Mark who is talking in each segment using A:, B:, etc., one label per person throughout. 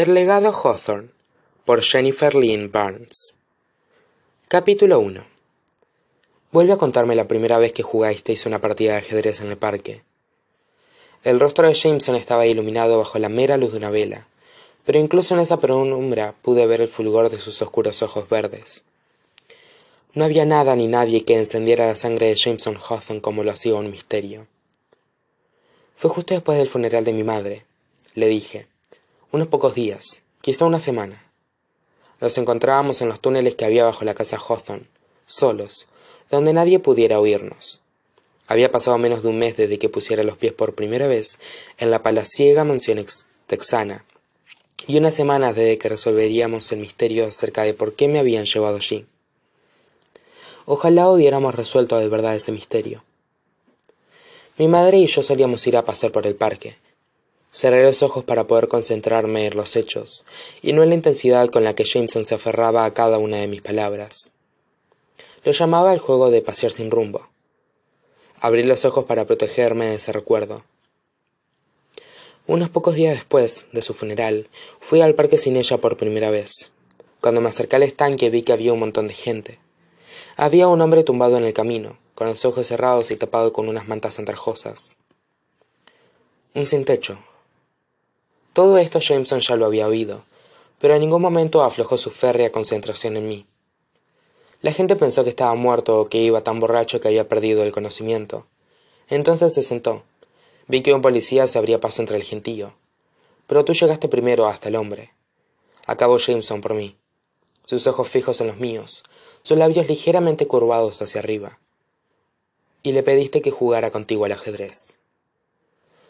A: El legado Hawthorne por Jennifer Lynn Barnes Capítulo 1 Vuelve a contarme la primera vez que jugasteis una partida de ajedrez en el parque. El rostro de Jameson estaba iluminado bajo la mera luz de una vela, pero incluso en esa penumbra pude ver el fulgor de sus oscuros ojos verdes. No había nada ni nadie que encendiera la sangre de Jameson Hawthorne como lo hacía un misterio. Fue justo después del funeral de mi madre, le dije. Unos pocos días, quizá una semana. Nos encontrábamos en los túneles que había bajo la casa Hawthorne, solos, donde nadie pudiera oírnos. Había pasado menos de un mes desde que pusiera los pies por primera vez en la palaciega mansión texana, y una semana desde que resolveríamos el misterio acerca de por qué me habían llevado allí. Ojalá hubiéramos resuelto de verdad ese misterio. Mi madre y yo solíamos ir a pasear por el parque. Cerré los ojos para poder concentrarme en los hechos, y no en la intensidad con la que Jameson se aferraba a cada una de mis palabras. Lo llamaba el juego de pasear sin rumbo. Abrí los ojos para protegerme de ese recuerdo. Unos pocos días después de su funeral, fui al parque sin ella por primera vez. Cuando me acerqué al estanque vi que había un montón de gente. Había un hombre tumbado en el camino, con los ojos cerrados y tapado con unas mantas andrajosas. Un sin techo. Todo esto Jameson ya lo había oído, pero en ningún momento aflojó su férrea concentración en mí. La gente pensó que estaba muerto o que iba tan borracho que había perdido el conocimiento. Entonces se sentó. Vi que un policía se abría paso entre el gentío. Pero tú llegaste primero hasta el hombre. Acabó Jameson por mí. Sus ojos fijos en los míos, sus labios ligeramente curvados hacia arriba. Y le pediste que jugara contigo al ajedrez.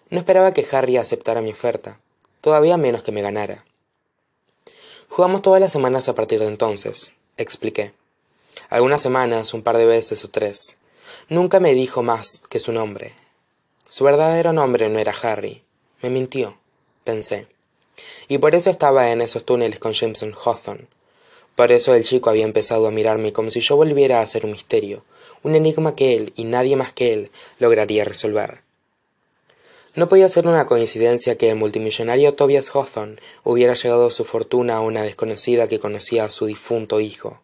A: No esperaba que Harry aceptara mi oferta, todavía menos que me ganara. Jugamos todas las semanas a partir de entonces, expliqué. Algunas semanas, un par de veces o tres. Nunca me dijo más que su nombre. Su verdadero nombre no era Harry. Me mintió, pensé. Y por eso estaba en esos túneles con Jameson Hawthorne, por eso el chico había empezado a mirarme como si yo volviera a ser un misterio, un enigma que él, y nadie más que él, lograría resolver. No podía ser una coincidencia que el multimillonario Tobias Hawthorne hubiera llegado su fortuna a una desconocida que conocía a su difunto hijo.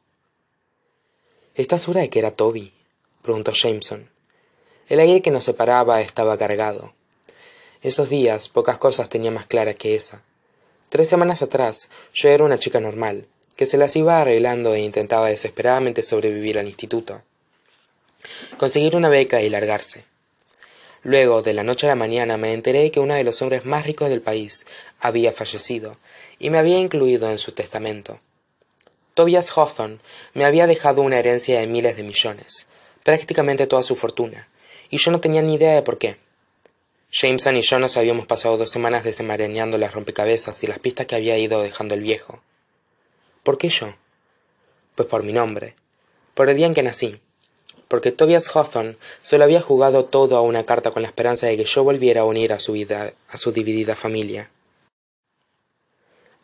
A: ¿Estás segura de que era Toby? preguntó Jameson. El aire que nos separaba estaba cargado. Esos días pocas cosas tenía más claras que esa. Tres semanas atrás yo era una chica normal, que se las iba arreglando e intentaba desesperadamente sobrevivir al instituto, conseguir una beca y largarse. Luego, de la noche a la mañana, me enteré que uno de los hombres más ricos del país había fallecido y me había incluido en su testamento. Tobias Hawthorne me había dejado una herencia de miles de millones, prácticamente toda su fortuna, y yo no tenía ni idea de por qué. Jameson y yo nos habíamos pasado dos semanas desenmarañando las rompecabezas y las pistas que había ido dejando el viejo. ¿Por qué yo? Pues por mi nombre, por el día en que nací, porque Tobias Hawthorne solo había jugado todo a una carta con la esperanza de que yo volviera a unir a su vida, a su dividida familia.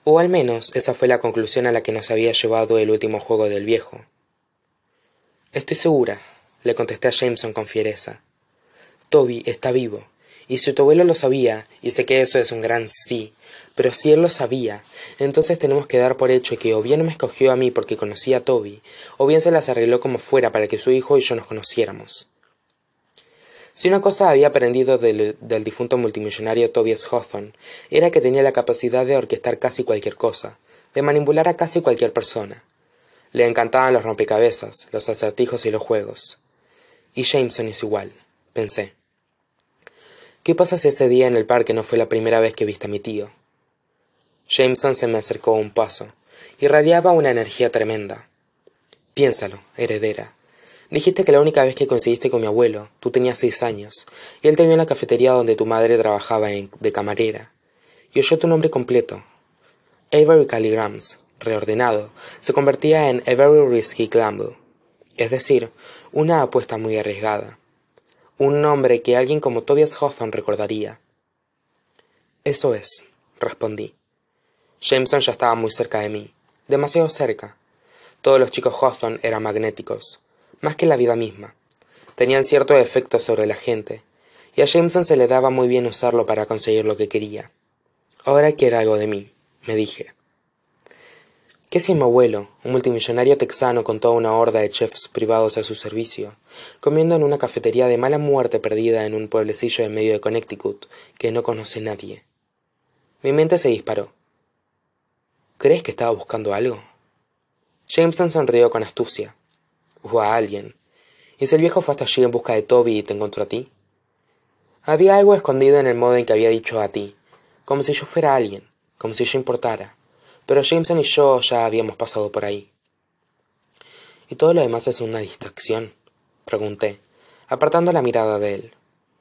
A: O al menos esa fue la conclusión a la que nos había llevado el último juego del viejo. Estoy segura, le contesté a Jameson con fiereza. Toby está vivo, y si tu abuelo lo sabía, y sé que eso es un gran sí, pero si él lo sabía, entonces tenemos que dar por hecho que o bien me escogió a mí porque conocía a Toby, o bien se las arregló como fuera para que su hijo y yo nos conociéramos. Si una cosa había aprendido del, difunto multimillonario Tobias Hawthorne, era que tenía la capacidad de orquestar casi cualquier cosa, de manipular a casi cualquier persona. Le encantaban los rompecabezas, los acertijos y los juegos. Y Jameson es igual, pensé. ¿Qué pasa si ese día en el parque no fue la primera vez que viste a mi tío? Jameson se me acercó un paso. Irradiaba una energía tremenda. Piénsalo, heredera. Dijiste que la única vez que coincidiste con mi abuelo, tú tenías seis años, y él te vio en la cafetería donde tu madre trabajaba de camarera, y oyó tu nombre completo. Avery Calligrams, reordenado, se convertía en Avery Risky Gamble, es decir, una apuesta muy arriesgada. Un nombre que alguien como Tobias Hawthorne recordaría. Eso es, respondí. Jameson ya estaba muy cerca de mí, demasiado cerca. Todos los chicos Hawthorne eran magnéticos, más que la vida misma. Tenían cierto efecto sobre la gente, y a Jameson se le daba muy bien usarlo para conseguir lo que quería. Ahora quiere algo de mí, me dije. ¿Qué si mi abuelo, un multimillonario texano con toda una horda de chefs privados a su servicio, comiendo en una cafetería de mala muerte perdida en un pueblecillo en medio de Connecticut que no conoce nadie? Mi mente se disparó. ¿Crees que estaba buscando algo? Jameson sonrió con astucia. O a alguien. ¿Y si el viejo fue hasta allí en busca de Toby y te encontró a ti? Había algo escondido en el modo en que había dicho a ti, como si yo fuera alguien, como si yo importara pero Jameson y yo ya habíamos pasado por ahí. ¿Y todo lo demás es una distracción? pregunté, apartando la mirada de él.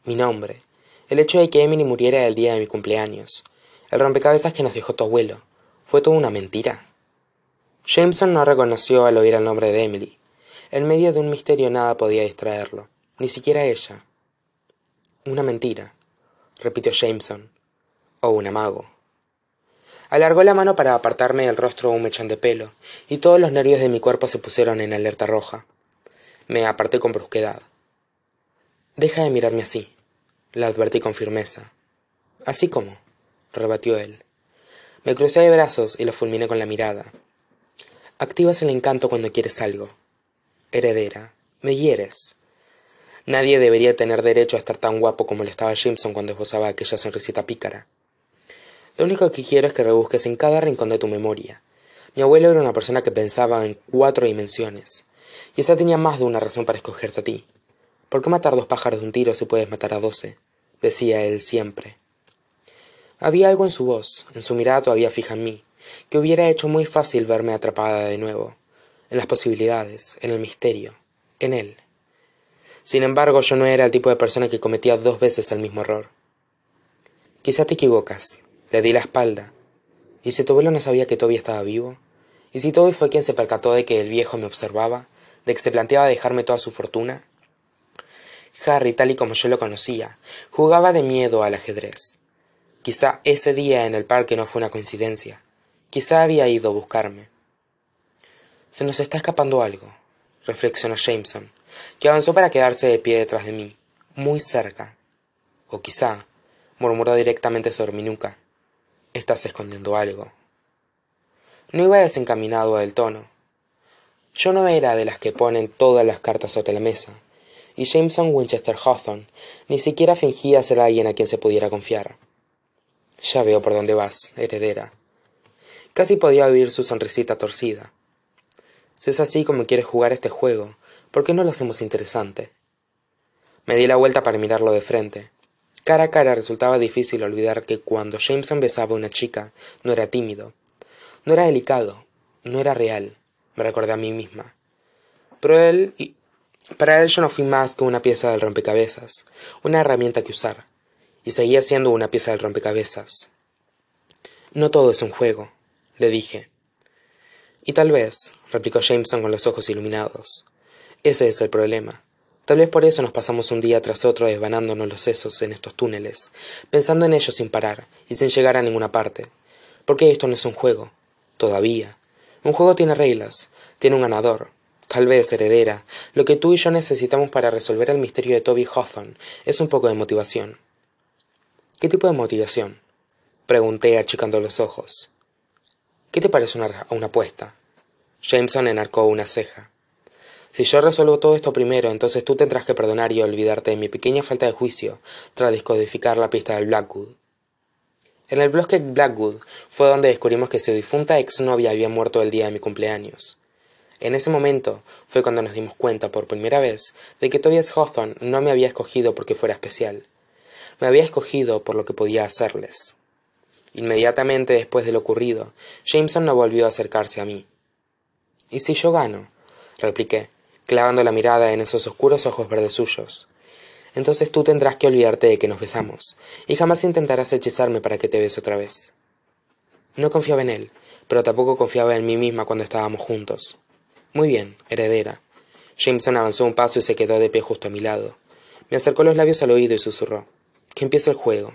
A: Mi nombre, el hecho de que Emily muriera el día de mi cumpleaños, el rompecabezas que nos dejó tu abuelo, ¿fue toda una mentira? Jameson no reconoció al oír el nombre de Emily. En medio de un misterio nada podía distraerlo, ni siquiera ella. Una mentira, repitió Jameson, o un amago. Alargó la mano para apartarme del rostro un mechón de pelo, y todos los nervios de mi cuerpo se pusieron en alerta roja. Me aparté con brusquedad. Deja de mirarme así, la advertí con firmeza. ¿Así como? rebatió él. Me crucé de brazos y lo fulminé con la mirada. Activas el encanto cuando quieres algo. Heredera, me hieres. Nadie debería tener derecho a estar tan guapo como lo estaba Jameson cuando esbozaba aquella sonrisita pícara. Lo único que quiero es que rebusques en cada rincón de tu memoria. Mi abuelo era una persona que pensaba en cuatro dimensiones, y esa tenía más de una razón para escogerte a ti. ¿Por qué matar dos pájaros de un tiro si puedes matar a doce? decía él siempre. Había algo en su voz, en su mirada todavía fija en mí, que hubiera hecho muy fácil verme atrapada de nuevo, en las posibilidades, en el misterio, en él. Sin embargo, yo no era el tipo de persona que cometía dos veces el mismo error. Quizá te equivocas, le di la espalda. ¿Y si tu no sabía que Toby estaba vivo? ¿Y si Toby fue quien se percató de que el viejo me observaba? ¿De que se planteaba dejarme toda su fortuna? Harry, tal y como yo lo conocía, jugaba de miedo al ajedrez. Quizá ese día en el parque no fue una coincidencia. Quizá había ido a buscarme. Se nos está escapando algo, reflexionó Jameson, que avanzó para quedarse de pie detrás de mí, muy cerca. O quizá, murmuró directamente sobre mi nuca, Estás escondiendo algo. No iba desencaminado del tono. Yo no era de las que ponen todas las cartas sobre la mesa, y Jameson Winchester Hawthorne ni siquiera fingía ser alguien a quien se pudiera confiar. Ya veo por dónde vas, heredera. Casi podía oír su sonrisita torcida. Si es así como quieres jugar este juego, ¿por qué no lo hacemos interesante? Me di la vuelta para mirarlo de frente, Cara a cara resultaba difícil olvidar que cuando Jameson besaba a una chica no era tímido, no era delicado, no era real, me recordé a mí misma. Pero él y para él yo no fui más que una pieza del rompecabezas, una herramienta que usar, y seguía siendo una pieza del rompecabezas. No todo es un juego, le dije. Y tal vez, replicó Jameson con los ojos iluminados. Ese es el problema. Tal vez por eso nos pasamos un día tras otro desvanándonos los sesos en estos túneles, pensando en ellos sin parar y sin llegar a ninguna parte. Porque esto no es un juego. Todavía. Un juego tiene reglas, tiene un ganador. Tal vez, heredera, lo que tú y yo necesitamos para resolver el misterio de Toby Hawthorne es un poco de motivación. ¿Qué tipo de motivación? Pregunté achicando los ojos. ¿Qué te parece una, una apuesta? Jameson enarcó una ceja. Si yo resuelvo todo esto primero, entonces tú tendrás que perdonar y olvidarte de mi pequeña falta de juicio tras descodificar la pista del Blackwood. En el bosque Blackwood fue donde descubrimos que su difunta exnovia había muerto el día de mi cumpleaños. En ese momento fue cuando nos dimos cuenta por primera vez de que Tobias Hawthorne no me había escogido porque fuera especial. Me había escogido por lo que podía hacerles. Inmediatamente después de lo ocurrido, Jameson no volvió a acercarse a mí. ¿Y si yo gano? repliqué, clavando la mirada en esos oscuros ojos verdes suyos. Entonces tú tendrás que olvidarte de que nos besamos, y jamás intentarás hechizarme para que te bese otra vez. No confiaba en él, pero tampoco confiaba en mí misma cuando estábamos juntos. Muy bien, heredera. Jameson avanzó un paso y se quedó de pie justo a mi lado. Me acercó los labios al oído y susurró. Que empiece el juego.